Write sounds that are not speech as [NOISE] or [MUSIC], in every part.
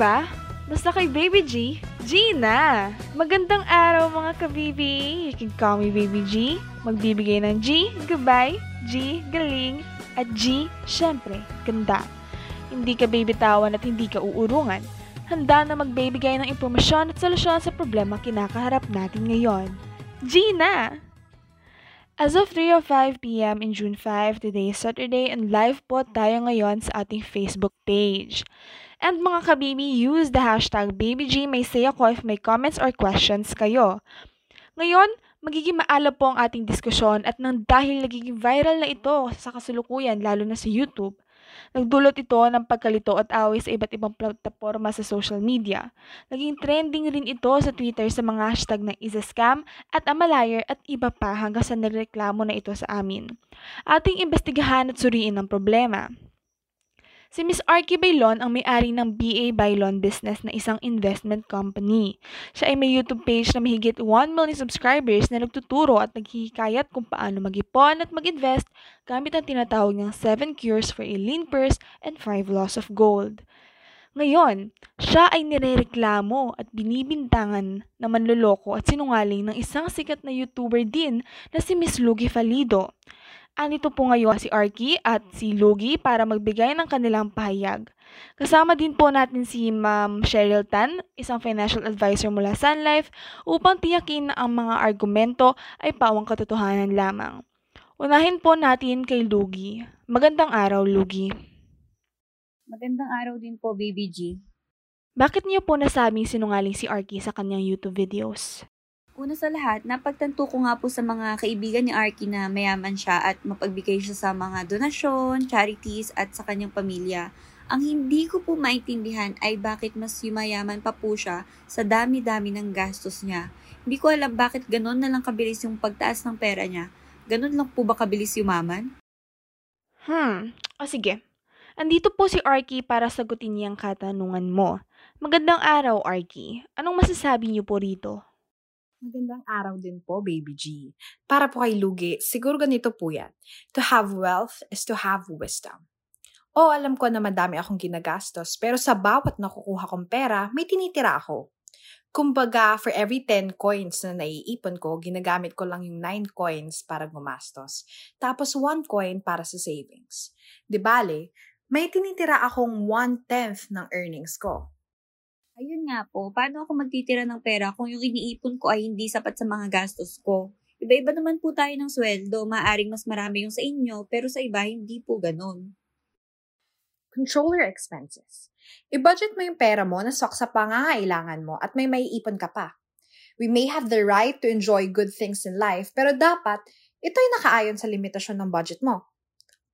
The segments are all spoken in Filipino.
ba? Basta kay Baby G, Gina! Magandang araw mga kabibi! You can call me Baby G. Magbibigay ng G, goodbye, G, galing, at G, syempre, ganda. Hindi ka bibitawan at hindi ka uurungan. Handa na magbibigay ng impormasyon at solusyon sa problema kinakaharap natin ngayon. Gina! As of 3.05pm in June 5, today is Saturday and live po tayo ngayon sa ating Facebook page. And mga kabibi, use the hashtag BabyG may say ako if may comments or questions kayo. Ngayon, magiging maala po ang ating diskusyon at nang dahil nagiging viral na ito sa kasulukuyan lalo na sa YouTube, nagdulot ito ng pagkalito at away sa iba't ibang plataforma sa social media. Naging trending rin ito sa Twitter sa mga hashtag na is a scam at amalayer at iba pa hanggang sa nireklamo na ito sa amin. Ating imbestigahan at suriin ang problema. Si Ms. Arky Bailon ang may-ari ng BA Bailon Business na isang investment company. Siya ay may YouTube page na mahigit 1 million subscribers na nagtuturo at naghihikayat kung paano mag-ipon at mag-invest gamit ang tinatawag niyang 7 cures for a lean purse and 5 laws of gold. Ngayon, siya ay nirereklamo at binibintangan na manloloko at sinungaling ng isang sikat na YouTuber din na si Miss Lugi Falido. Andito po ngayon si Arky at si Logi para magbigay ng kanilang pahayag. Kasama din po natin si Ma'am Cheryl Tan, isang financial advisor mula Sun Life, upang tiyakin na ang mga argumento ay pawang katotohanan lamang. Unahin po natin kay Lugi. Magandang araw, Lugi. Magandang araw din po, Baby G. Bakit niyo po nasabing sinungaling si Arky sa kanyang YouTube videos? Una sa lahat, napagtanto ko nga po sa mga kaibigan ni Arky na mayaman siya at mapagbigay siya sa mga donasyon, charities at sa kanyang pamilya. Ang hindi ko po maintindihan ay bakit mas yumayaman pa po siya sa dami-dami ng gastos niya. Hindi ko alam bakit ganun na lang kabilis yung pagtaas ng pera niya. Ganun lang po ba kabilis yumaman? Hmm, o sige. Andito po si Arky para sagutin niyang katanungan mo. Magandang araw, Arky. Anong masasabi niyo po rito? Magandang araw din po, Baby G. Para po kay Lugi, siguro ganito po yan. To have wealth is to have wisdom. O alam ko na madami akong ginagastos, pero sa bawat nakukuha kong pera, may tinitira ako. Kumbaga, for every 10 coins na naiipon ko, ginagamit ko lang yung 9 coins para gumastos. Tapos 1 coin para sa savings. Di bale, may tinitira akong 1-tenth ng earnings ko. Ayun nga po, paano ako magtitira ng pera kung yung iniipon ko ay hindi sapat sa mga gastos ko? Iba-iba naman po tayo ng sweldo, maaring mas marami yung sa inyo, pero sa iba hindi po ganun. Control your expenses. I-budget mo yung pera mo na sok sa pangangailangan mo at may maiipon ka pa. We may have the right to enjoy good things in life, pero dapat ito'y nakaayon sa limitasyon ng budget mo.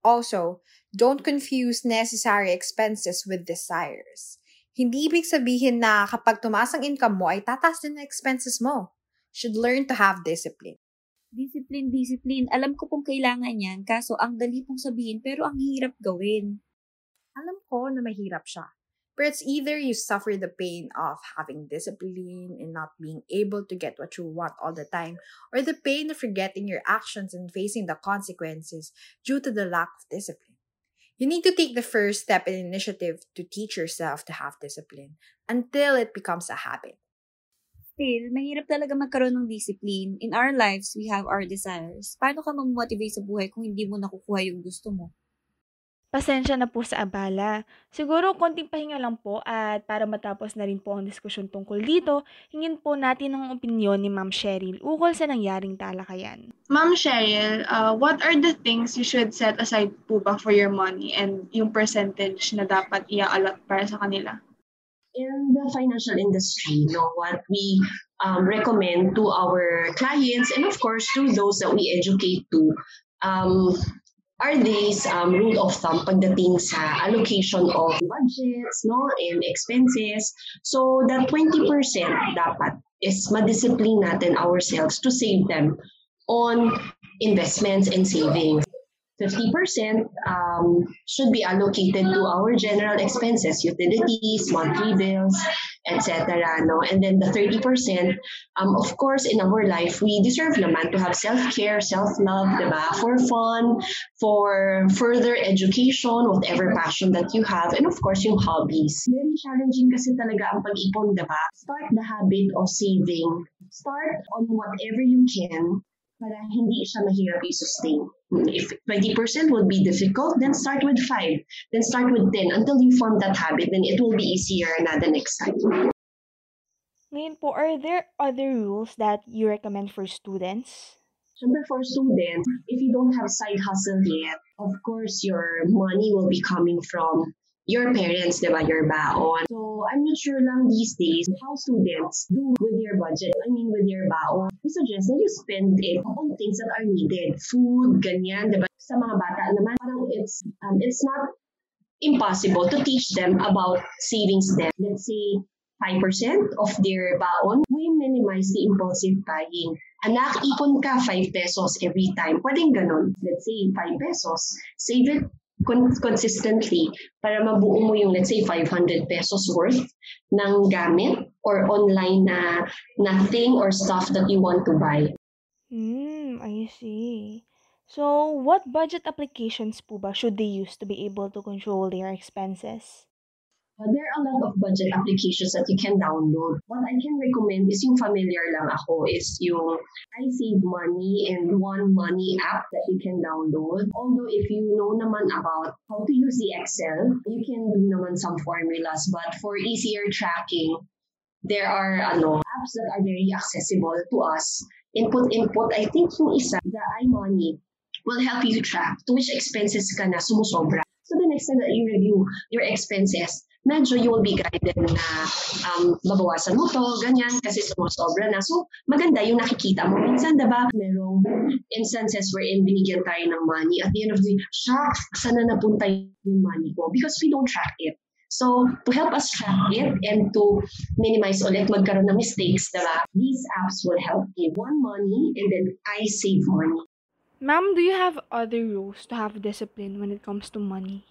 Also, don't confuse necessary expenses with desires. Hindi ibig sabihin na kapag tumaas ang income mo ay tataas din ang expenses mo. Should learn to have discipline. Discipline, discipline. Alam ko pong kailangan yan, kaso ang dali pong sabihin pero ang hirap gawin. Alam ko na mahirap siya. But it's either you suffer the pain of having discipline and not being able to get what you want all the time, or the pain of forgetting your actions and facing the consequences due to the lack of discipline. You need to take the first step in initiative to teach yourself to have discipline until it becomes a habit. Still, mahirap talaga magkaroon ng discipline. In our lives, we have our desires. Paano ka mamotivate sa buhay kung hindi mo nakukuha yung gusto mo? Pasensya na po sa abala. Siguro konting pahinga lang po at para matapos na rin po ang diskusyon tungkol dito, hingin po natin ang opinyon ni Ma'am Cheryl ukol sa nangyaring talakayan. Ma'am Cheryl, uh, what are the things you should set aside po ba for your money and yung percentage na dapat i-allot para sa kanila? In the financial industry, you know, what we um, recommend to our clients and of course to those that we educate to, um, are these um, rule of thumb pagdating sa allocation of budgets no and expenses? So that 20% dapat is madiscipline natin ourselves to save them on investments and savings 50% um, should be allocated to our general expenses, utilities, monthly bills, etc. No? And then the 30%, um, of course, in our life, we deserve naman to have self-care, self-love, diba? For fun, for further education, whatever passion that you have, and of course, yung hobbies. Very challenging kasi talaga ang pag-ipon, diba? Start the habit of saving. Start on whatever you can para hindi siya mahirap i-sustain. If 20% would be difficult, then start with 5. Then start with 10 until you form that habit. Then it will be easier na the next time. Ngayon po, are there other rules that you recommend for students? Siyempre for students, if you don't have side hustle yet, of course your money will be coming from your parents, di ba, your baon. So, I'm not sure lang these days how students do with your budget. I mean, with your baon. We suggest that you spend it on things that are needed. Food, ganyan, di ba? Sa mga bata naman, parang it's, um, it's not impossible to teach them about savings debt. Let's say, 5% of their baon, we minimize the impulsive buying. Anak, ipon ka 5 pesos every time. Pwedeng ganun. Let's say, 5 pesos. Save it consistently para mabuo mo yung let's say 500 pesos worth ng gamit or online na, na thing or stuff that you want to buy. Hmm, I see. So, what budget applications po ba should they use to be able to control their expenses? Uh, there are a lot of budget applications that you can download. What I can recommend is yung familiar lang ako is yung I Save Money and One Money app that you can download. Although if you know naman about how to use the Excel, you can do naman some formulas. But for easier tracking, there are ano, apps that are very accessible to us. Input, input, I think yung isa, the iMoney, will help you track to which expenses ka na sumusobra. So the next time that you review your expenses, medyo you will be guided na um, babawasan mo to, ganyan, kasi sumusobra na. So, maganda yung nakikita mo. Minsan, diba, merong instances wherein binigyan tayo ng money. At the end of the day, shucks, sana napunta yung money ko? Because we don't track it. So, to help us track it and to minimize ulit magkaroon ng mistakes, diba? These apps will help you. One money and then I save money. Ma'am, do you have other rules to have discipline when it comes to money?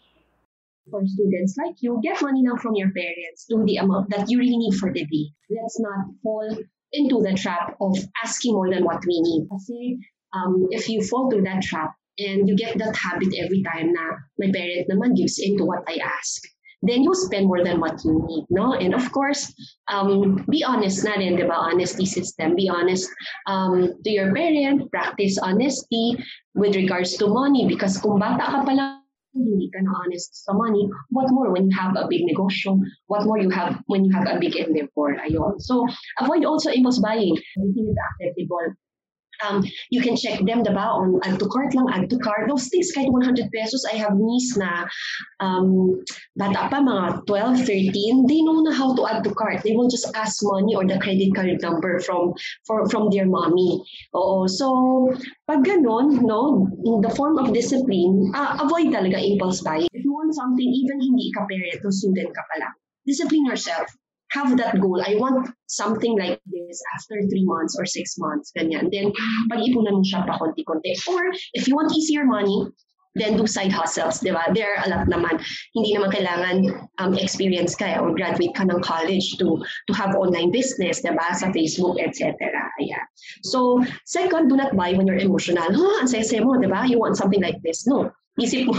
For students like you, get money now from your parents to the amount that you really need for the day. Let's not fall into the trap of asking more than what we need. Kasi um, if you fall to that trap and you get that habit every time na my parent naman gives in to what I ask, then you spend more than what you need, no? And of course, um, be honest na rin, di ba? Honesty system. Be honest um, to your parent, practice honesty with regards to money because kung bata ka pa lang ka na honest sa money, what more when you have a big negosyo? What more you have when you have a big endeavor? Ayun. So, avoid also impulse buying. Everything is acceptable. Um, you can check them, diba, on add to cart lang, add to cart. Those things, kahit 100 pesos, I have niece na um, bata pa, mga 12, 13, they know na how to add to cart. They will just ask money or the credit card number from for, from their mommy. Oo, so, pag ganun, no, in the form of discipline, uh, avoid talaga impulse buying. If you want something, even hindi ka parent o student ka pala, discipline yourself. Have that goal. I want something like this after three months or six months, ganyan. Then, pag-ipunan mo siya pa konti-konti. Or, if you want easier money, then do side hustles, di ba? There are a lot naman. Hindi naman kailangan um, experience ka or graduate ka ng college to to have online business, di ba? Sa Facebook, etc. Yeah. So, second, do not buy when you're emotional. Huh, ang saya-saya mo, di ba? You want something like this. No. Isip mo.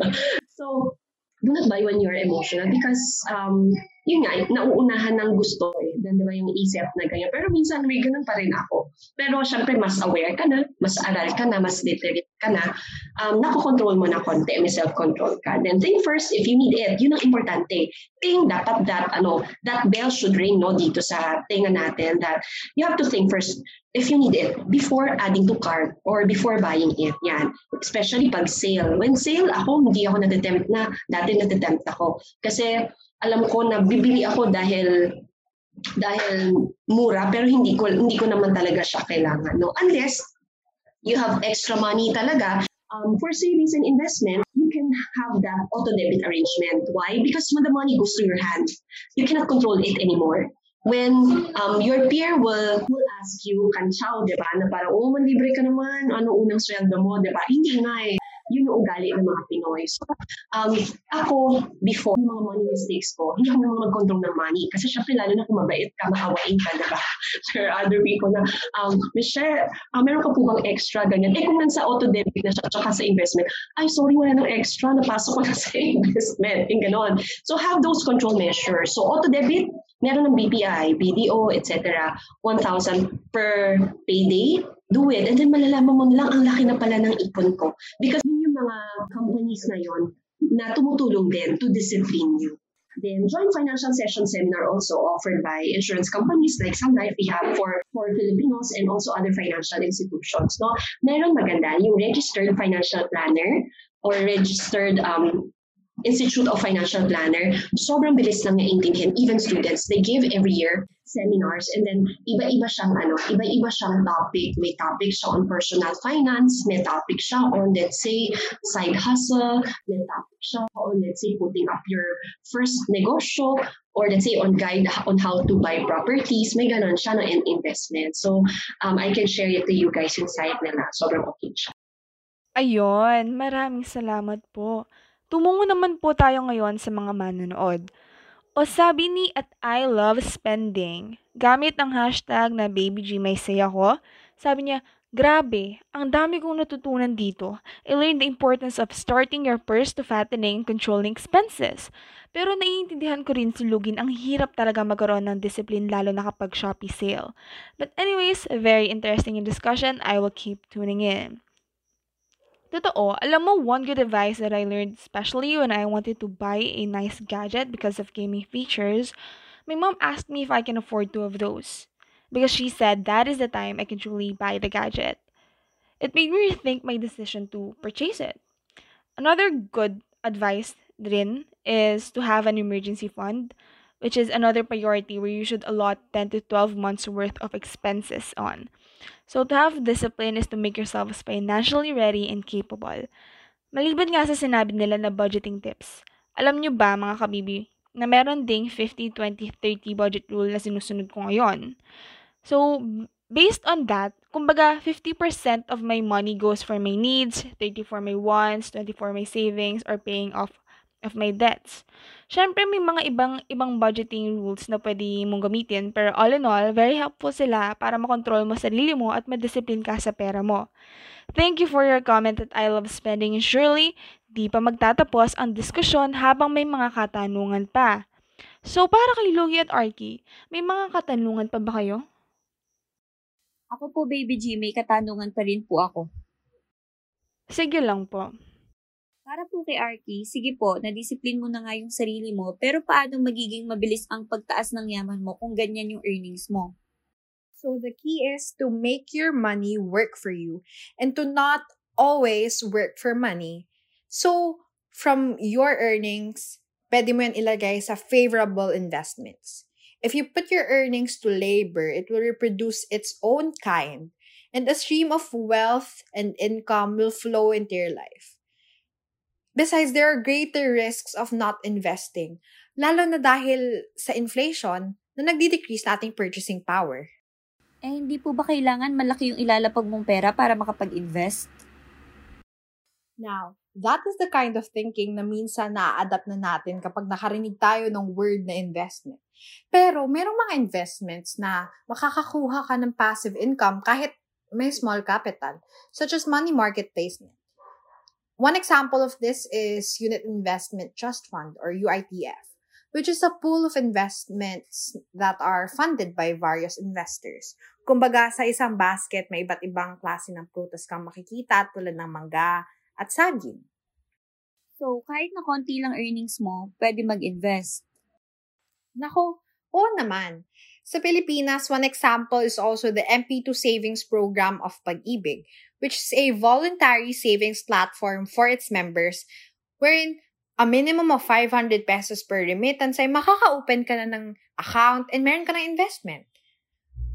[LAUGHS] so, do not buy when you're emotional because um, yun nga, nauunahan ng gusto eh. Dan diba yung isip na ganyan. Pero minsan may ganun pa rin ako. Pero syempre mas aware ka na, mas aral ka na, mas literate ka na. Um, nakokontrol mo na konti, may self-control ka. Then think first, if you need it, yun ang importante. Think dapat that, ano, that bell should ring no, dito sa tinga natin that you have to think first, if you need it before adding to cart or before buying it. Yan. Especially pag sale. When sale, ako, hindi ako natatempt na. Dati natatempt ako. Kasi alam ko na bibili ako dahil dahil mura pero hindi ko hindi ko naman talaga siya kailangan no unless you have extra money talaga um, for savings and investment you can have that auto debit arrangement why because when the money goes to your hand you cannot control it anymore when um, your peer will will ask you kanchaw, di ba? Na parang, oh, manlibre ka naman, ano unang sweldo mo, di ba? Hindi nga eh. Ugali ng mga Pinoy. So, um, ako, before, yung mga money mistakes ko, hindi ako naman mag-control ng money. Kasi syempre, lalo na kung mabait ka, maawain ka, diba? There [LAUGHS] other people na, um, Michelle, uh, meron ka po bang extra, ganyan? Eh, kung nasa auto-debit na siya, tsaka sa investment, ay, sorry, wala nang extra, napasok ko na sa [LAUGHS] investment, yung ganon. So, have those control measures. So, auto-debit, meron ng BPI, BDO, etc. 1,000 per payday, do it. And then malalaman mo lang ang laki na pala ng ipon ko. Because companies na yon na tumutulong din to discipline you. Then, joint financial session seminar also offered by insurance companies like Sun Life we have for, for Filipinos and also other financial institutions. No? Meron maganda yung registered financial planner or registered um, Institute of Financial Planner, sobrang bilis lang niya intindihin. Even students, they give every year seminars and then iba-iba siyang ano, iba-iba siyang topic. May topic siya on personal finance, may topic siya on let's say side hustle, may topic siya on let's say putting up your first negosyo or let's say on guide on how to buy properties, may ganon siya na in investment. So um, I can share it to you guys yung nila. Sobrang okay siya. Ayun, maraming salamat po. Tumungo naman po tayo ngayon sa mga manonood. O sabi ni at I love spending, gamit ang hashtag na BabyG may say ako, sabi niya, Grabe, ang dami kong natutunan dito. I learned the importance of starting your purse to fattening and controlling expenses. Pero naiintindihan ko rin si Lugin, ang hirap talaga magkaroon ng discipline lalo na kapag Shopee sale. But anyways, very interesting in discussion. I will keep tuning in. Totoo, alam mo, one good advice that I learned, especially when I wanted to buy a nice gadget because of gaming features, my mom asked me if I can afford two of those. Because she said that is the time I can truly buy the gadget. It made me rethink my decision to purchase it. Another good advice rin is to have an emergency fund, which is another priority where you should allot 10 to 12 months worth of expenses on. So to have discipline is to make yourselves financially ready and capable. Maliban nga sa sinabi nila na budgeting tips, alam nyo ba mga kabibi, na meron ding 50, 20, 30 budget rule na sinusunod ko ngayon. So, based on that, kumbaga 50% of my money goes for my needs, 30 for my wants, 20 for my savings, or paying off of my debts. Siyempre, may mga ibang ibang budgeting rules na pwede mong gamitin, pero all in all, very helpful sila para makontrol mo sarili mo at madisiplin ka sa pera mo. Thank you for your comment that I love spending surely, di pa magtatapos ang diskusyon habang may mga katanungan pa. So, para kay Logie at Arky, may mga katanungan pa ba kayo? Ako po, Baby G, may katanungan pa rin po ako. Sige lang po. Para po kay Arky, sige po, nadisiplin mo na nga yung sarili mo, pero paano magiging mabilis ang pagtaas ng yaman mo kung ganyan yung earnings mo? So the key is to make your money work for you and to not always work for money. So from your earnings, pwede mo yan ilagay sa favorable investments. If you put your earnings to labor, it will reproduce its own kind and a stream of wealth and income will flow into your life. Besides, there are greater risks of not investing, lalo na dahil sa inflation na nagdi-decrease nating purchasing power. Eh, hindi po ba kailangan malaki yung ilalapag mong pera para makapag-invest? Now, that is the kind of thinking na minsan na-adapt na natin kapag nakarinig tayo ng word na investment. Pero merong mga investments na makakakuha ka ng passive income kahit may small capital, such as money market placement. One example of this is Unit Investment Trust Fund or UITF, which is a pool of investments that are funded by various investors. Kumbaga, sa isang basket, may iba't ibang klase ng prutas kang makikita tulad ng mangga at saging. So, kahit na konti lang earnings mo, pwede mag-invest. Nako, oo naman. Sa Pilipinas, one example is also the MP2 Savings Program of Pag-ibig, which is a voluntary savings platform for its members wherein a minimum of 500 pesos per remittance ay makaka-open ka na ng account and meron ka ng investment.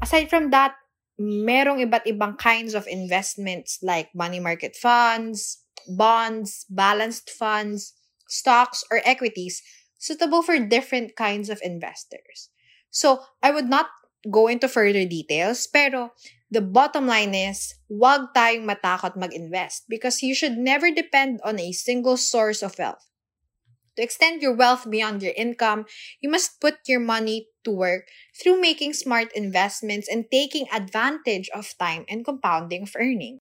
Aside from that, merong iba't ibang kinds of investments like money market funds, bonds, balanced funds, stocks, or equities suitable for different kinds of investors. So, I would not go into further details, pero The bottom line is, wag tayong matakot mag-invest because you should never depend on a single source of wealth. To extend your wealth beyond your income, you must put your money to work through making smart investments and taking advantage of time and compounding of earning.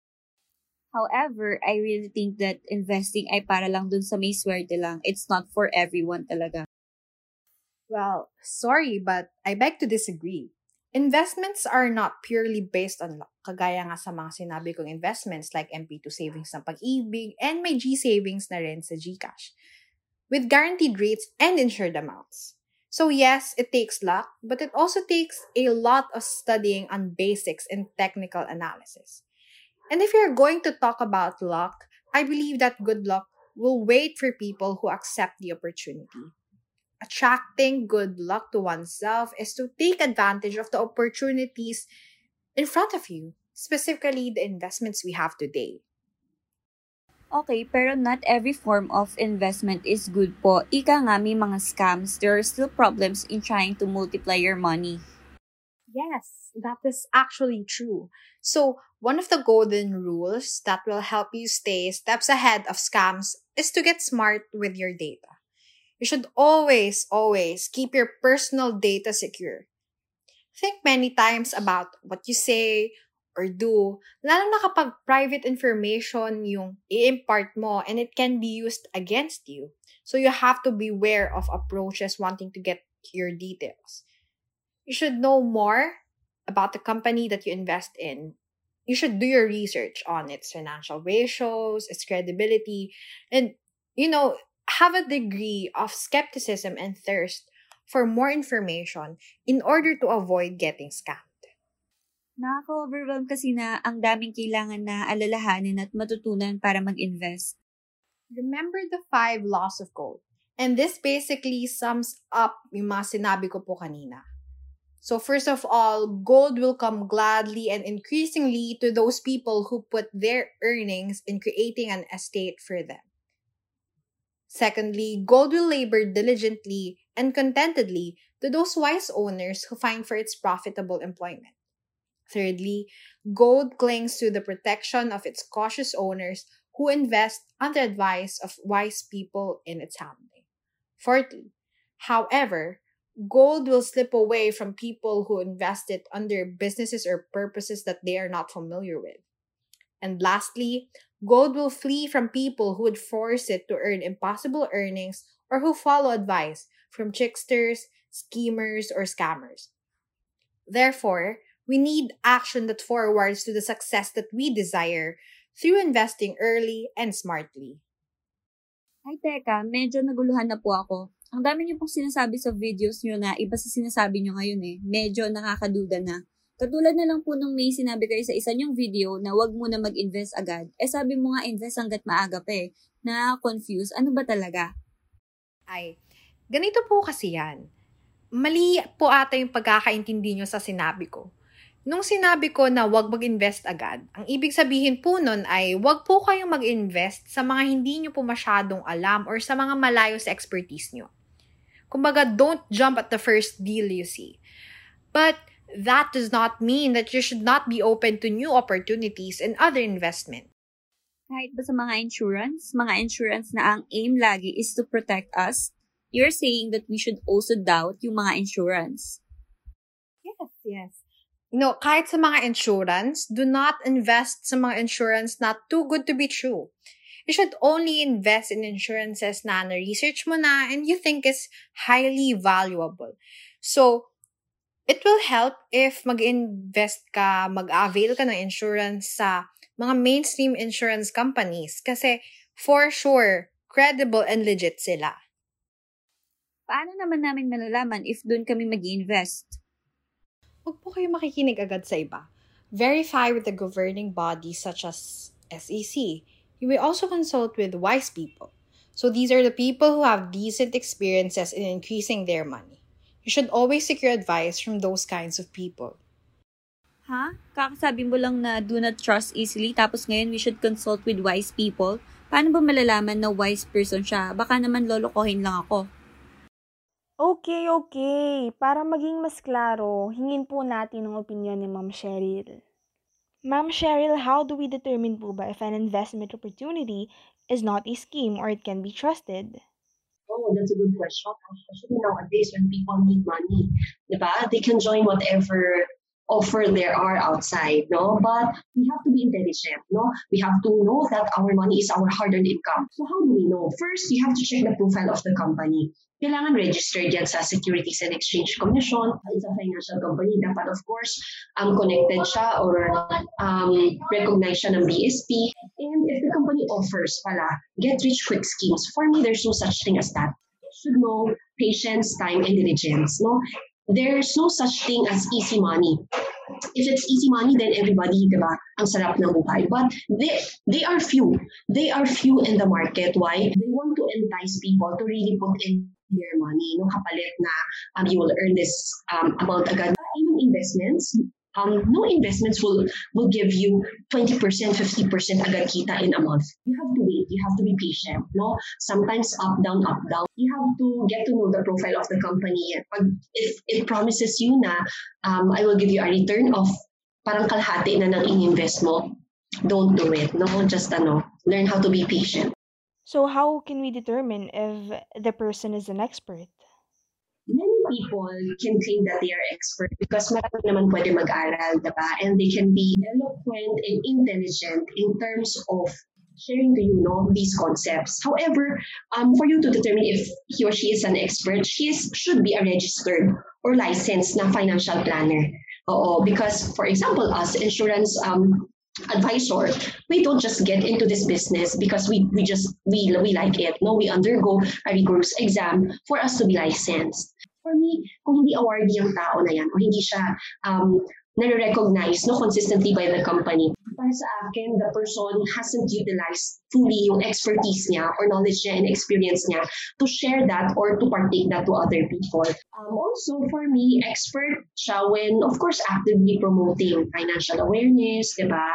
However, I really think that investing ay para lang dun sa may swerte lang. It's not for everyone talaga. Well, sorry, but I beg to disagree. Investments are not purely based on luck. Kagaya nga sa mga sinabi kong investments like MP2 savings ng pag-ibig and may G savings na rin sa GCash. With guaranteed rates and insured amounts. So yes, it takes luck, but it also takes a lot of studying on basics and technical analysis. And if you're going to talk about luck, I believe that good luck will wait for people who accept the opportunity attracting good luck to oneself is to take advantage of the opportunities in front of you, specifically the investments we have today. Okay, pero not every form of investment is good po. Ika nga may mga scams, there are still problems in trying to multiply your money. Yes, that is actually true. So, one of the golden rules that will help you stay steps ahead of scams is to get smart with your data. You should always, always keep your personal data secure. Think many times about what you say or do, lalo na kapag private information yung i-impart mo and it can be used against you. So you have to beware of approaches wanting to get your details. You should know more about the company that you invest in. You should do your research on its financial ratios, its credibility, and you know, have a degree of skepticism and thirst for more information in order to avoid getting scammed. Nakaka-overwhelm kasi na ang daming kailangan na alalahanin at matutunan para mag-invest. Remember the five laws of gold. And this basically sums up yung mga sinabi ko po kanina. So first of all, gold will come gladly and increasingly to those people who put their earnings in creating an estate for them. Secondly, gold will labor diligently and contentedly to those wise owners who find for its profitable employment. Thirdly, gold clings to the protection of its cautious owners who invest under advice of wise people in its handling. Fourthly, however, gold will slip away from people who invest it under businesses or purposes that they are not familiar with. And lastly, Gold will flee from people who would force it to earn impossible earnings or who follow advice from tricksters, schemers, or scammers. Therefore, we need action that forwards to the success that we desire through investing early and smartly. Ay, teka, medyo naguluhan na po ako. Ang dami niyo pong sinasabi sa videos niyo na iba sa sinasabi niyo ngayon eh. Medyo nakakaduda na. Katulad na lang po nung may sinabi kayo sa isa niyong video na wag muna mag-invest agad. Eh sabi mo nga invest hanggat maaga pa eh. Na-confuse, ano ba talaga? Ay, ganito po kasi yan. Mali po ata yung pagkakaintindi nyo sa sinabi ko. Nung sinabi ko na wag mag-invest agad, ang ibig sabihin po nun ay wag po kayong mag-invest sa mga hindi nyo po masyadong alam or sa mga malayo sa expertise nyo. Kumbaga, don't jump at the first deal you see. But, that does not mean that you should not be open to new opportunities and other investment. Kahit ba sa mga insurance, mga insurance na ang aim lagi is to protect us, you're saying that we should also doubt yung mga insurance. Yes, yes. No, kahit sa mga insurance, do not invest sa mga insurance not too good to be true. You should only invest in insurances na na-research mo na and you think is highly valuable. So, it will help if mag-invest ka, mag-avail ka ng insurance sa mga mainstream insurance companies kasi for sure, credible and legit sila. Paano naman namin malalaman if doon kami mag invest Huwag po kayo makikinig agad sa iba. Verify with the governing bodies such as SEC. You may also consult with wise people. So these are the people who have decent experiences in increasing their money. You should always seek your advice from those kinds of people. Ha? Kakasabi mo lang na do not trust easily tapos ngayon we should consult with wise people? Paano ba malalaman na wise person siya? Baka naman lolokohin lang ako. Okay, okay. Para maging mas klaro, hingin po natin ang opinion ni Ma'am Cheryl. Ma'am Cheryl, how do we determine po ba if an investment opportunity is not a scheme or it can be trusted? Oh, that's a good question. Especially nowadays when people need money, diba? They can join whatever offer there are outside, no? But we have to be intelligent, no? We have to know that our money is our hard-earned income. So how do we know? First, we have to check the profile of the company. Kailangan registered yan sa Securities and Exchange Commission. It's a financial company. Dapat, of course, um, connected siya or um, recognized siya ng BSP. And if the company offers pala, get-rich-quick schemes, for me, there's no such thing as that. Should know patience, time, and diligence, no? There's no such thing as easy money. If it's easy money, then everybody, di ba, ang sarap ng buhay. But they, they are few. They are few in the market. Why? They want to entice people to really put in their money, no kapalit na um, you will earn this um, amount agad. Even investments, um, no investments will will give you 20%, 50% agad kita in a month. You have to wait. You have to be patient. No, sometimes up down, up down. You have to get to know the profile of the company. If it promises you na um, I will give you a return of parang kalahati na ng in-invest mo, don't do it. No, just ano, learn how to be patient. So how can we determine if the person is an expert? People can claim that they are expert because marami naman pwede mag-aral, diba? And they can be eloquent and intelligent in terms of sharing to you know these concepts. However, um, for you to determine if he or she is an expert, she is, should be a registered or licensed na financial planner. Oo, because for example, us insurance um, advisor, we don't just get into this business because we we just we we like it. No, we undergo a rigorous exam for us to be licensed. For me, kung hindi awardee yung tao na yan, o hindi siya um, nare-recognize no, consistently by the company, para sa akin, the person hasn't utilized fully yung expertise niya or knowledge niya and experience niya to share that or to partake that to other people. Um, also, for me, expert siya when, of course, actively promoting financial awareness, di ba?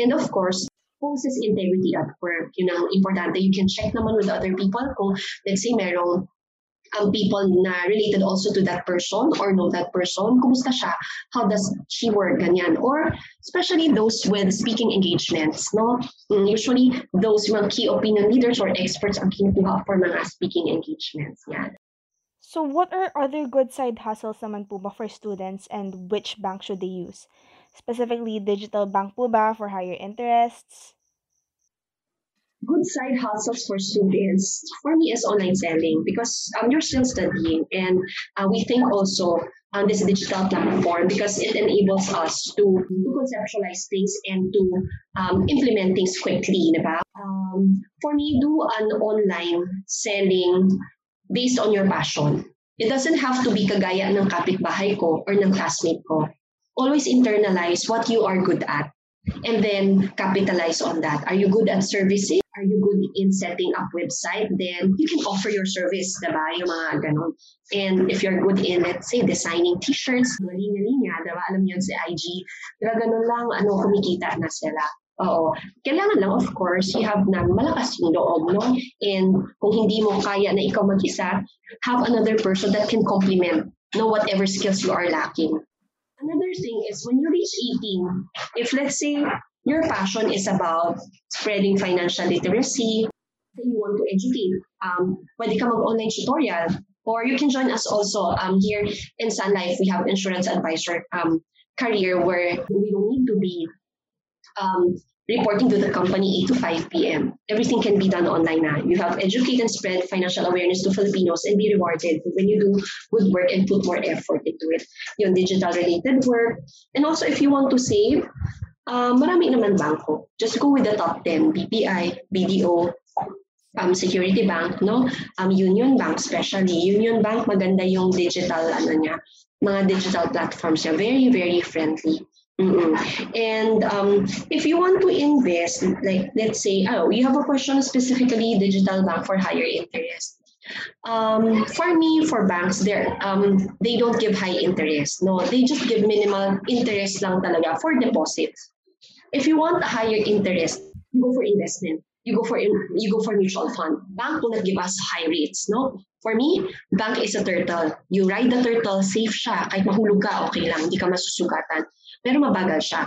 And of course, poses integrity at work. Yun ang importante. You can check naman with other people kung, let's say, merong um, people na related also to that person or know that person, kumusta siya? How does she work? Ganyan. Or especially those with speaking engagements, no? Mm, Usually, those mga key opinion leaders or experts ang kinukuha for mga speaking engagements. Yan. So what are other good side hustles naman po ba for students and which bank should they use? Specifically, digital bank po ba for higher interests? Good side hustles for students for me is online selling because um, you're still studying and uh, we think also on this digital platform because it enables us to, to conceptualize things and to um, implement things quickly diba? Um, for me do an online selling based on your passion. It doesn't have to be kagaya ng kapitbahay ko or ng classmate ko. Always internalize what you are good at and then capitalize on that. Are you good at servicing? Are you good in setting up website? Then you can offer your service, diba? Yung mga ganon. And if you're good in, let's say, designing t-shirts, linya-linya, diba? Alam yun sa IG, diba ganon lang, ano, kumikita na sila. Oo. Kailangan lang, of course, you have na malakas yung loob, no? And kung hindi mo kaya na ikaw mag-isa, have another person that can complement no whatever skills you are lacking. Another thing is when you reach 18, if let's say your passion is about spreading financial literacy, that you want to educate, um, pwede ka mag-online tutorial, or you can join us also um, here in Sun Life. We have insurance advisor um, career where we don't need to be um, reporting to the company 8 to 5 p.m. Everything can be done online now. You have educate and spread financial awareness to Filipinos and be rewarded when you do good work and put more effort into it. Yung digital related work. And also if you want to save, uh, marami naman banko. Just go with the top 10, BPI, BDO, um, Security Bank, no? Um, Union Bank especially. Union Bank, maganda yung digital, ano niya, mga digital platforms niya. Very, very friendly. And um, if you want to invest, like let's say, oh, you have a question specifically digital bank for higher interest. Um, for me, for banks, they're, um, they don't give high interest. No, they just give minimal interest lang talaga for deposits. If you want a higher interest, you go for investment. You go for you go for mutual fund. Bank will not give us high rates. No, for me, bank is a turtle. You ride the turtle, safe siya. Kahit mahulog ka, okay lang. Hindi ka masusugatan. Pero mabagal siya.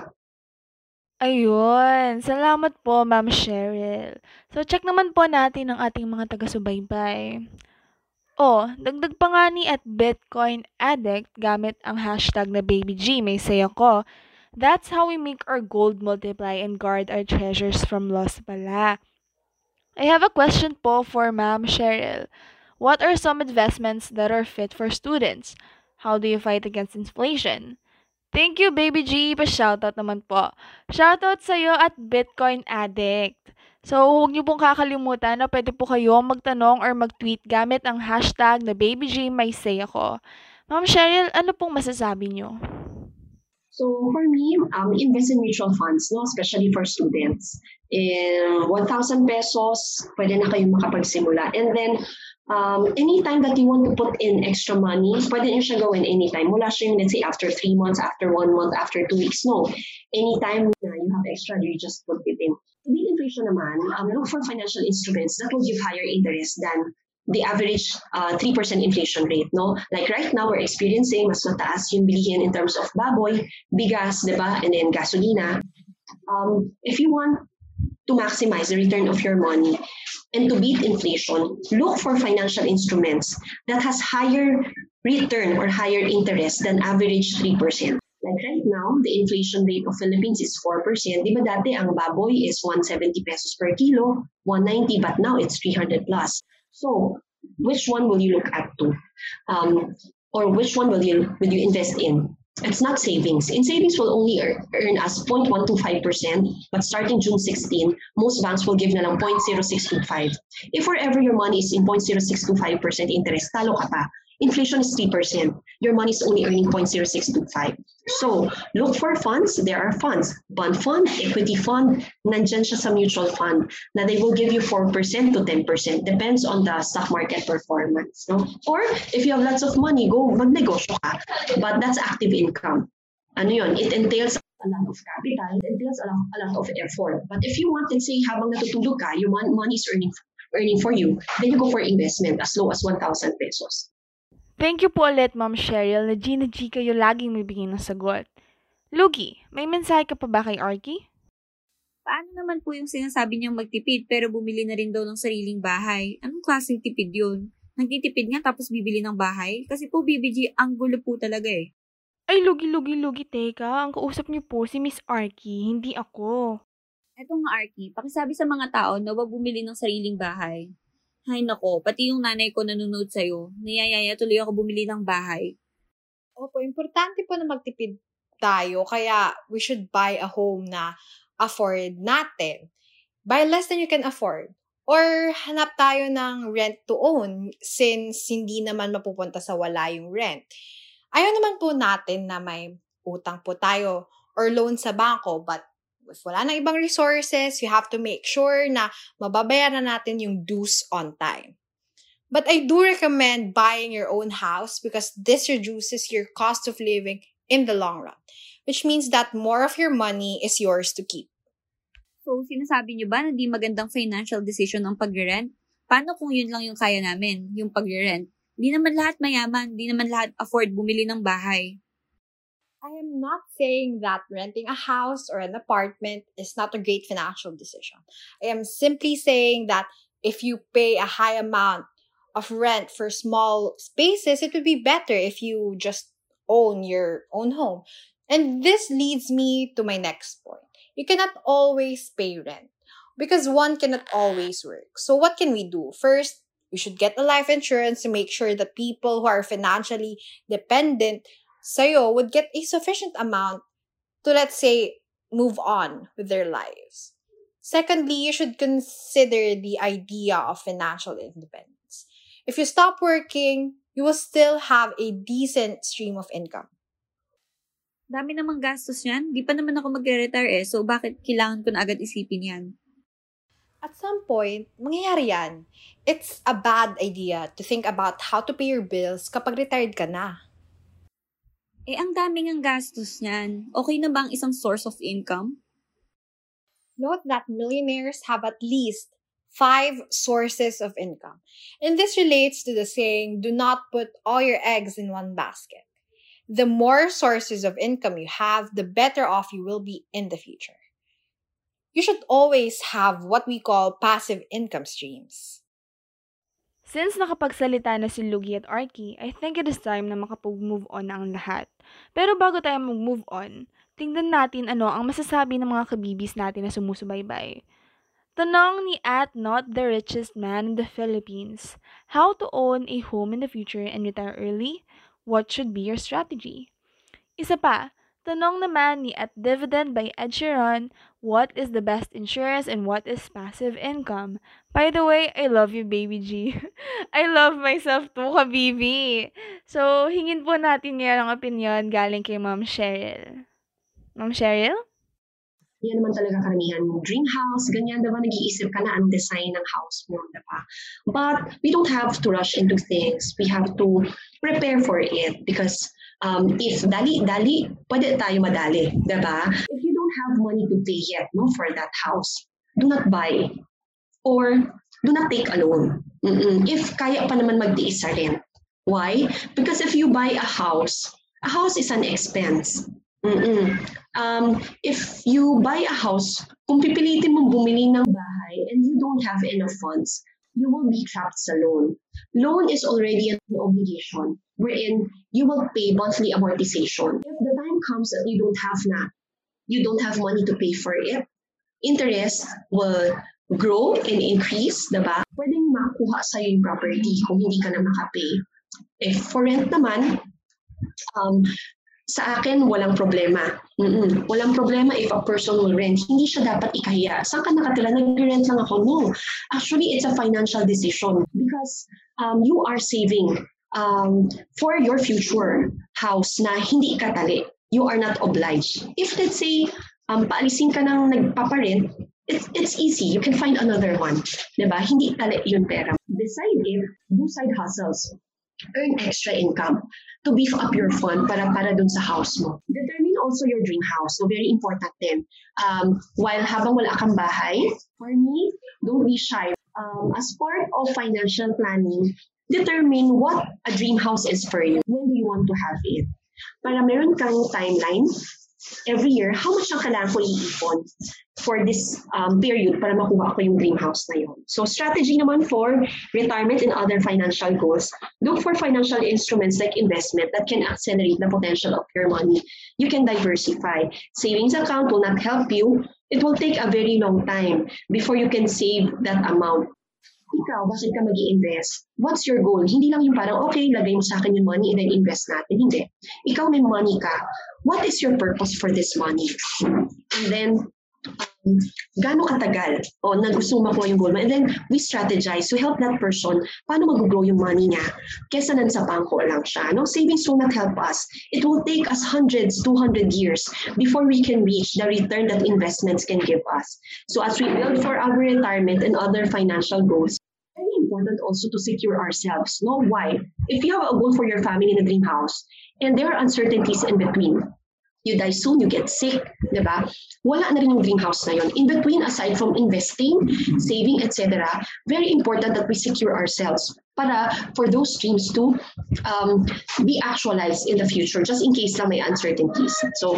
Ayun. Salamat po, Ma'am Cheryl. So, check naman po natin ang ating mga taga-subaybay. Oh, dagdag pa nga ni at Bitcoin Addict gamit ang hashtag na BabyG, may say ako. That's how we make our gold multiply and guard our treasures from loss pala. I have a question po for Ma'am Cheryl. What are some investments that are fit for students? How do you fight against inflation? Thank you, Baby G. Pa-shoutout naman po. Shoutout sa'yo at Bitcoin Addict. So, huwag niyo pong kakalimutan na pwede po kayo magtanong or mag-tweet gamit ang hashtag na Baby G may say ako. Ma'am Cheryl, ano pong masasabi niyo? So for me, um, invest in mutual funds, no, especially for students. In 1,000 pesos, pwede na kayo makapagsimula. And then, um, anytime that you want to put in extra money, pwede nyo siya gawin anytime. Wala siya yung, let's say, after three months, after one month, after two weeks. No. Anytime na you have extra, you just put it in. To beat inflation naman, um, look for financial instruments that will give higher interest than the average uh, 3% inflation rate, no? Like right now, we're experiencing mas mataas yung bilihin in terms of baboy, bigas, di ba? And then gasolina. Um, if you want to maximize the return of your money and to beat inflation, look for financial instruments that has higher return or higher interest than average 3%. Like right now, the inflation rate of Philippines is 4%. Di ba dati ang baboy is 170 pesos per kilo, 190, but now it's 300 plus. So, which one will you look at to? Um, or which one will you will you invest in? It's not savings. In savings will only earn, us 0.125%, but starting June 16, most banks will give na lang 0.0625. If wherever your money is in 0.0625% interest, talo ka pa. Inflation is 3%. Your money is only earning 0.0625. So, look for funds. There are funds. Bond fund, equity fund, nandyan siya sa mutual fund na they will give you 4% to 10%. Depends on the stock market performance. No? Or, if you have lots of money, go magnegosyo ka. But that's active income. Ano yun? It entails a lot of capital. It entails a lot, a lot of effort. But if you want, let's say, habang natutulog ka, your money is earning earning for you, then you go for investment as low as 1,000 pesos. Thank you po ulit, Ma'am Cheryl, na G na G kayo laging may bigay ng sagot. Lugi, may mensahe ka pa ba kay Arky? Paano naman po yung sinasabi niyang magtipid pero bumili na rin daw ng sariling bahay? Anong klaseng tipid yun? Nagtitipid nga tapos bibili ng bahay? Kasi po BBG, ang gulo po talaga eh. Ay, lugi, lugi, lugi, teka. Ang kausap niyo po si Miss Arky, hindi ako. Eto nga Arky, pakisabi sa mga tao na wag bumili ng sariling bahay. Hay nako, pati yung nanay ko nanonood sa'yo. Niyayaya tuloy ako bumili ng bahay. Opo, importante po na magtipid tayo. Kaya we should buy a home na afford natin. Buy less than you can afford. Or hanap tayo ng rent to own since hindi naman mapupunta sa wala yung rent. Ayaw naman po natin na may utang po tayo or loan sa bangko but if wala na ibang resources, you have to make sure na mababayaran natin yung dues on time. But I do recommend buying your own house because this reduces your cost of living in the long run, which means that more of your money is yours to keep. So, sinasabi niyo ba na di magandang financial decision ang pag-rent? Paano kung yun lang yung kaya namin, yung pag-rent? Di naman lahat mayaman, di naman lahat afford bumili ng bahay. I am not saying that renting a house or an apartment is not a great financial decision. I am simply saying that if you pay a high amount of rent for small spaces, it would be better if you just own your own home. And this leads me to my next point. You cannot always pay rent because one cannot always work. So, what can we do? First, we should get a life insurance to make sure that people who are financially dependent sa'yo would get a sufficient amount to, let's say, move on with their lives. Secondly, you should consider the idea of financial independence. If you stop working, you will still have a decent stream of income. Dami namang gastos yan. Di pa naman ako magre-retire eh. So, bakit kailangan ko na agad isipin yan? At some point, mangyayari yan. It's a bad idea to think about how to pay your bills kapag retired ka na. Eh, ang daming ang gastos niyan. Okay na ba ang isang source of income? Note that millionaires have at least five sources of income. And this relates to the saying, do not put all your eggs in one basket. The more sources of income you have, the better off you will be in the future. You should always have what we call passive income streams. Since nakapagsalita na si Lugi at Arky, I think it is time na makapag-move on ang lahat. Pero bago tayo mag-move on, tingnan natin ano ang masasabi ng mga kabibis natin na sumusubaybay. Tanong ni at not the richest man in the Philippines, how to own a home in the future and retire early? What should be your strategy? Isa pa, tanong naman ni at dividend by Ed Sheeran, what is the best insurance and what is passive income? By the way, I love you, baby G. [LAUGHS] I love myself too, kabibi. So, hingin po natin ngayon ang opinion galing kay Ma'am Cheryl. Ma'am Cheryl? Yan naman talaga karamihan. Dream house, ganyan, diba? Nag-iisip ka na ang design ng house mo, diba? But we don't have to rush into things. We have to prepare for it because um, if dali-dali, pwede tayo madali, diba? If you don't have money to pay yet no, for that house, do not buy or do not take a loan. Mm-mm. If kaya pa naman magtiis sa rent. Why? Because if you buy a house, a house is an expense. Mm-mm. Um, if you buy a house, kung pipilitin mong bumili ng bahay and you don't have enough funds, you will be trapped sa loan. Loan is already an obligation wherein you will pay monthly amortization. If the time comes that you don't have na, you don't have money to pay for it, interest will grow and increase, diba? Pwedeng makuha sa'yo yung property kung hindi ka na makapay. If for rent naman, um, sa akin, walang problema. Mm-mm. Walang problema if a person will rent. Hindi siya dapat ikahiya. Saan ka nakatira? Nag-rent lang ako. No. Actually, it's a financial decision because um, you are saving um, for your future house na hindi ikatali. You are not obliged. If let's say, um, paalisin ka ng nagpaparent, it's, it's easy. You can find another one. Diba? Hindi tali yung pera. Decide it, do side hustles. Earn extra income to beef up your fund para para dun sa house mo. Determine also your dream house. So very important din. Um, while habang wala kang bahay, for me, don't be shy. Um, as part of financial planning, determine what a dream house is for you. When do you want to have it? Para meron kang timeline every year, how much ang kailangan ko iipon for this um, period para makuha ko yung dream house na yun. So strategy naman for retirement and other financial goals, look for financial instruments like investment that can accelerate the potential of your money. You can diversify. Savings account will not help you. It will take a very long time before you can save that amount ikaw, bakit ka mag invest What's your goal? Hindi lang yung parang, okay, lagay mo sa akin yung money and then invest natin. Hindi. Ikaw may money ka. What is your purpose for this money? And then, gaano katagal o na gusto makuha yung goal mo. And then, we strategize to help that person paano mag-grow yung money niya kesa nan sa bangko lang siya. No? Savings will not help us. It will take us hundreds, 200 years before we can reach the return that investments can give us. So as we build for our retirement and other financial goals, important also to secure ourselves. No, why? If you have a goal for your family in a dream house, and there are uncertainties in between, you die soon, you get sick, di ba? Wala na rin yung dream house na yun. In between, aside from investing, saving, etc., very important that we secure ourselves para for those dreams to um, be actualized in the future, just in case lang may uncertainties. So,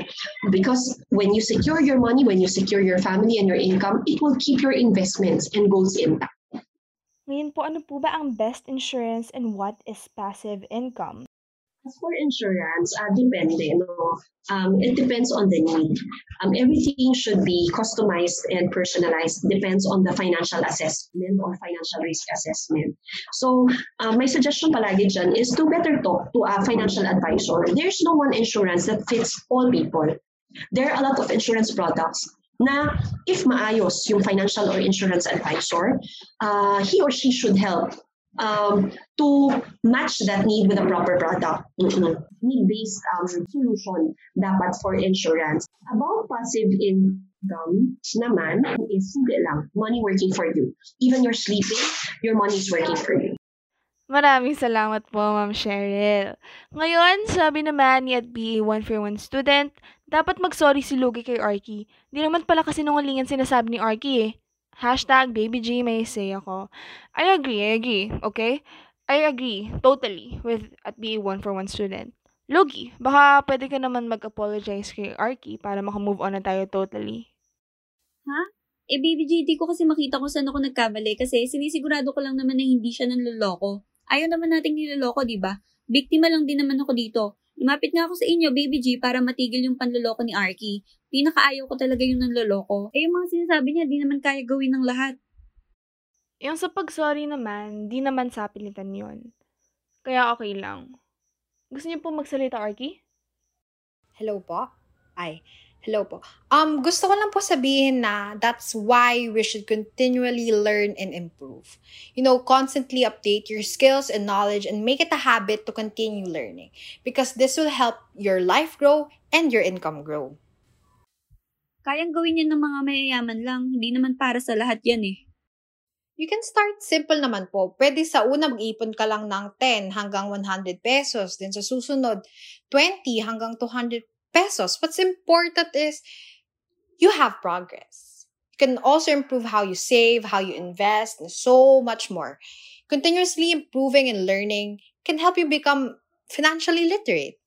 because when you secure your money, when you secure your family and your income, it will keep your investments and goals intact. Ngayon po, ano po ba ang best insurance and what is passive income? For insurance, uh, depende. No? Um, it depends on the need. Um, everything should be customized and personalized. Depends on the financial assessment or financial risk assessment. So, uh, my suggestion palagi dyan is to better talk to a financial advisor. There's no one insurance that fits all people. There are a lot of insurance products na if maayos yung financial or insurance advisor, uh, he or she should help um, to match that need with a proper product. Mm-hmm. Need-based um, solution dapat for insurance. About passive income naman is simple lang, money working for you. Even you're sleeping, your money is working for you. Maraming salamat po, Ma'am Cheryl. Ngayon, sabi naman ni at BA 1 for 1 student, dapat mag-sorry si Lugi kay Arky. Di naman pala kasi nungalingan sinasabi ni Arky eh. Hashtag Baby G may say ako. I agree, I agree, okay? I agree, totally, with at BA 1 for 1 student. Lugi, baka pwede ka naman mag-apologize kay Arky para makamove on na tayo totally. Ha? Eh, Baby G, di ko kasi makita kung saan ako nagkamali kasi sinisigurado ko lang naman na hindi siya nanloloko. Ayaw naman nating niloloko, di ba? Biktima lang din naman ako dito. Lumapit nga ako sa inyo, Baby G, para matigil yung panloloko ni Arky. Pinakaayaw ko talaga yung nanloloko. Eh, yung mga sinasabi niya, di naman kaya gawin ng lahat. Yung sa pag-sorry naman, di naman sa pilitan yon. Kaya okay lang. Gusto niyo po magsalita, Arky? Hello po? Ay, hello po. Um, gusto ko lang po sabihin na that's why we should continually learn and improve. You know, constantly update your skills and knowledge and make it a habit to continue learning because this will help your life grow and your income grow. Kayang gawin yan ng mga mayayaman lang. Hindi naman para sa lahat yan eh. You can start simple naman po. Pwede sa una mag-ipon ka lang ng 10 hanggang 100 pesos. Then sa susunod, 20 hanggang 200 pesos. What's important is you have progress. You can also improve how you save, how you invest, and so much more. Continuously improving and learning can help you become financially literate.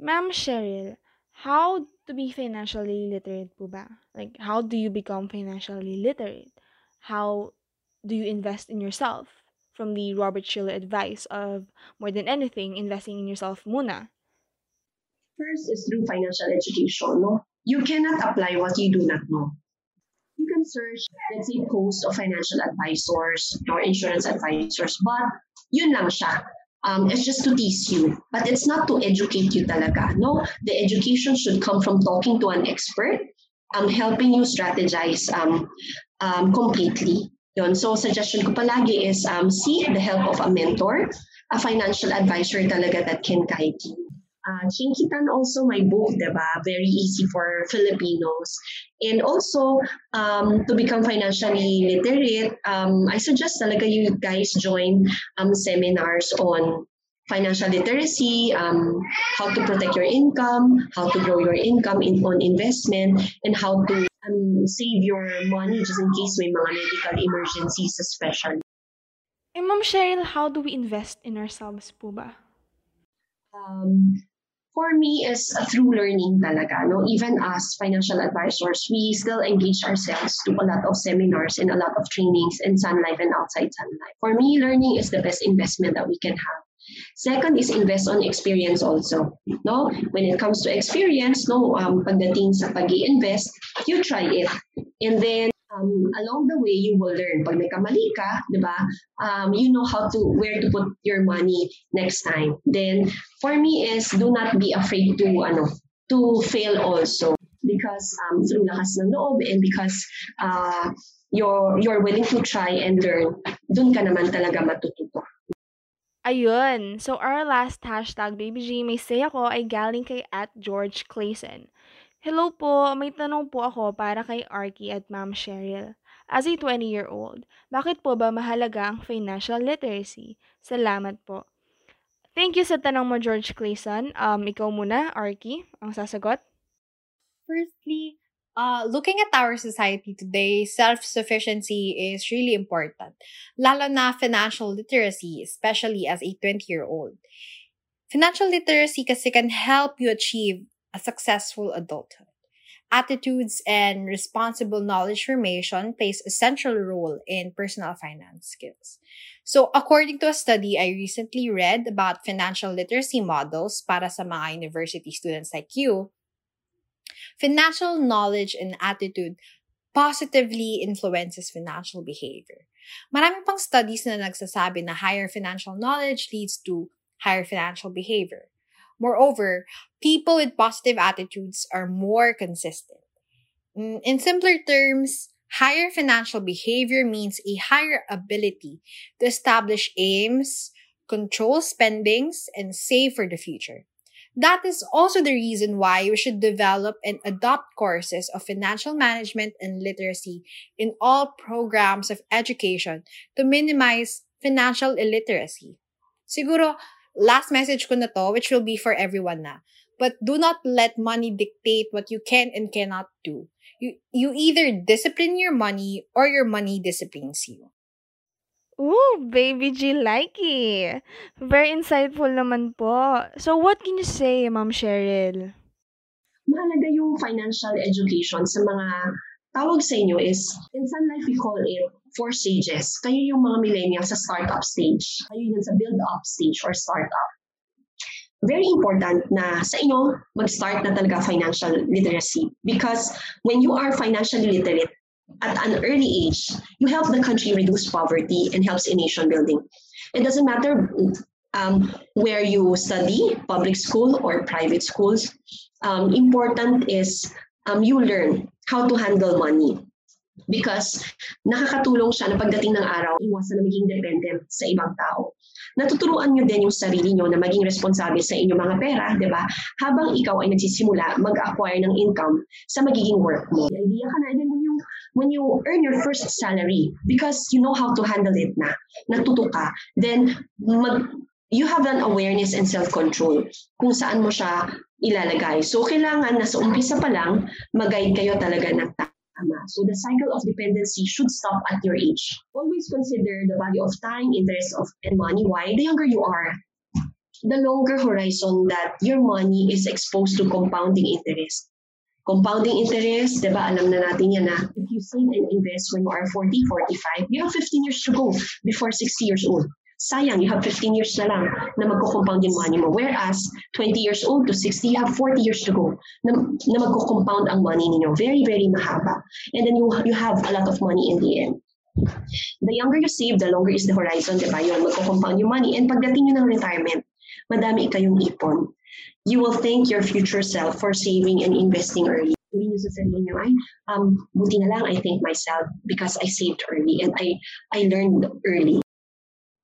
Ma'am Cheryl, how to be financially literate po ba? Like, how do you become financially literate? How do you invest in yourself? From the Robert Schiller advice of more than anything, investing in yourself muna. First is through financial education. No? You cannot apply what you do not know. You can search, let's say, posts of financial advisors or insurance advisors, but yun lang siya. Um, it's just to tease you, but it's not to educate you talaga. No, the education should come from talking to an expert, um, helping you strategize um, um, completely. Yun. So, suggestion ko palagi is um, seek the help of a mentor, a financial advisor talaga that can guide you. Uh, Chinkitan also my book, diba? Very easy for Filipinos. And also, um, to become financially literate, um, I suggest talaga you guys join um, seminars on financial literacy, um, how to protect your income, how to grow your income in, on investment, and how to um, save your money just in case may mga medical emergencies especially. Eh, Ma'am Cheryl, how do we invest in ourselves po ba? Um, for me is through learning talaga. No? Even as financial advisors, we still engage ourselves to a lot of seminars and a lot of trainings in Sun Life and outside Sun Life. For me, learning is the best investment that we can have. Second is invest on experience also. No, when it comes to experience, no, um, pagdating sa pag invest you try it, and then um, along the way you will learn. Pag may kamali ka, di ba? Um, you know how to where to put your money next time. Then for me is do not be afraid to ano to fail also because um, through lakas ng loob and because uh, you're you're willing to try and learn, dun ka naman talaga matututo. Ayun. So, our last hashtag, Baby G, may say ako ay galing kay at George Clayson. Hello po, may tanong po ako para kay Arky at Ma'am Cheryl. As a 20-year-old, bakit po ba mahalaga ang financial literacy? Salamat po. Thank you sa tanong mo, George Clayson. Um, ikaw muna, Arky, ang sasagot. Firstly, uh, looking at our society today, self-sufficiency is really important. Lalo na financial literacy, especially as a 20-year-old. Financial literacy kasi can help you achieve a successful adulthood. Attitudes and responsible knowledge formation plays a central role in personal finance skills. So, according to a study I recently read about financial literacy models para sa mga university students like you, financial knowledge and attitude positively influences financial behavior. Marami pang studies na nagsasabi na higher financial knowledge leads to higher financial behavior. Moreover, people with positive attitudes are more consistent. Mm, in simpler terms, higher financial behavior means a higher ability to establish aims, control spendings, and save for the future. That is also the reason why we should develop and adopt courses of financial management and literacy in all programs of education to minimize financial illiteracy. Siguro, last message ko na to, which will be for everyone na. But do not let money dictate what you can and cannot do. You, you either discipline your money or your money disciplines you. Ooh, Baby G likey. Very insightful naman po. So, what can you say, Ma'am Cheryl? Mahalaga yung financial education sa mga tawag sa inyo is, in Sun Life we call it four stages. Kayo yung mga millennials sa startup stage. Kayo yun sa build-up stage or startup. Very important na sa inyo mag-start na talaga financial literacy because when you are financially literate at an early age, you help the country reduce poverty and helps in nation building. It doesn't matter um, where you study, public school or private schools. Um, important is um, you learn how to handle money. Because nakakatulong siya na pagdating ng araw, iwasan na maging dependent sa ibang tao. Natuturuan nyo din yung sarili nyo na maging responsable sa inyong mga pera, di ba? Habang ikaw ay nagsisimula mag-acquire ng income sa magiging work mo. Idea ka na, and then when you, when you earn your first salary, because you know how to handle it na, natuto ka, then mag, you have an awareness and self-control kung saan mo siya ilalagay. So, kailangan na sa umpisa pa lang, mag-guide kayo talaga ng tama. So, the cycle of dependency should stop at your age. Always consider the value of time, interest, of, and money. Why? The younger you are, the longer horizon that your money is exposed to compounding interest. Compounding interest, di ba, alam na natin yan na if you save and invest when you are 40, 45, you have 15 years to go before 60 years old sayang, you have 15 years na lang na magko-compound yung money mo. Whereas, 20 years old to 60, you have 40 years to go na, na magko-compound ang money ninyo. Very, very mahaba. And then you, you have a lot of money in the end. The younger you save, the longer is the horizon, di ba? Yung magko-compound yung money. And pagdating nyo ng retirement, madami kayong ipon. You will thank your future self for saving and investing early. Sabihin nyo sa sarili nyo, ay, um, buti na lang I thank myself because I saved early and I, I learned early.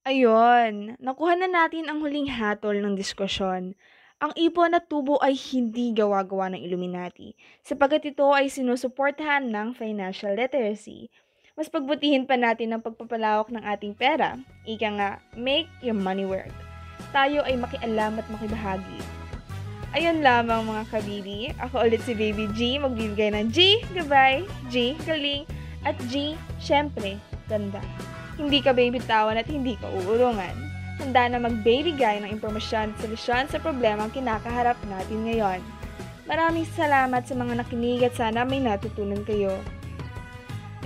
Ayun, nakuha na natin ang huling hatol ng diskusyon. Ang ipon at tubo ay hindi gawa-gawa ng Illuminati, sapagkat ito ay sinusuportahan ng financial literacy. Mas pagbutihin pa natin ang pagpapalawak ng ating pera. Ika nga, make your money work. Tayo ay makialam at makibahagi. Ayun lamang mga kabibi. Ako ulit si Baby G, magbibigay ng G, gabay, G, galing, at G, syempre, ganda. Hindi ka baby tawan at hindi ka uurungan. Handa na mag-baby guy ng impormasyon at solusyon sa problema ang kinakaharap natin ngayon. Maraming salamat sa mga nakinig at sana may natutunan kayo.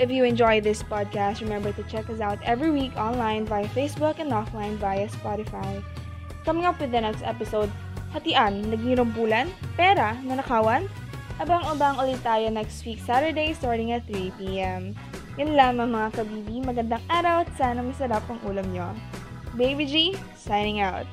If you enjoy this podcast, remember to check us out every week online via Facebook and offline via Spotify. Coming up with the next episode, hatian, nagnirumpulan, pera, nanakawan? Abang-abang ulit tayo next week Saturday starting at 3pm. Yun lamang mga kabibi, magandang araw at sana masarap ang ulam nyo. Baby G, signing out.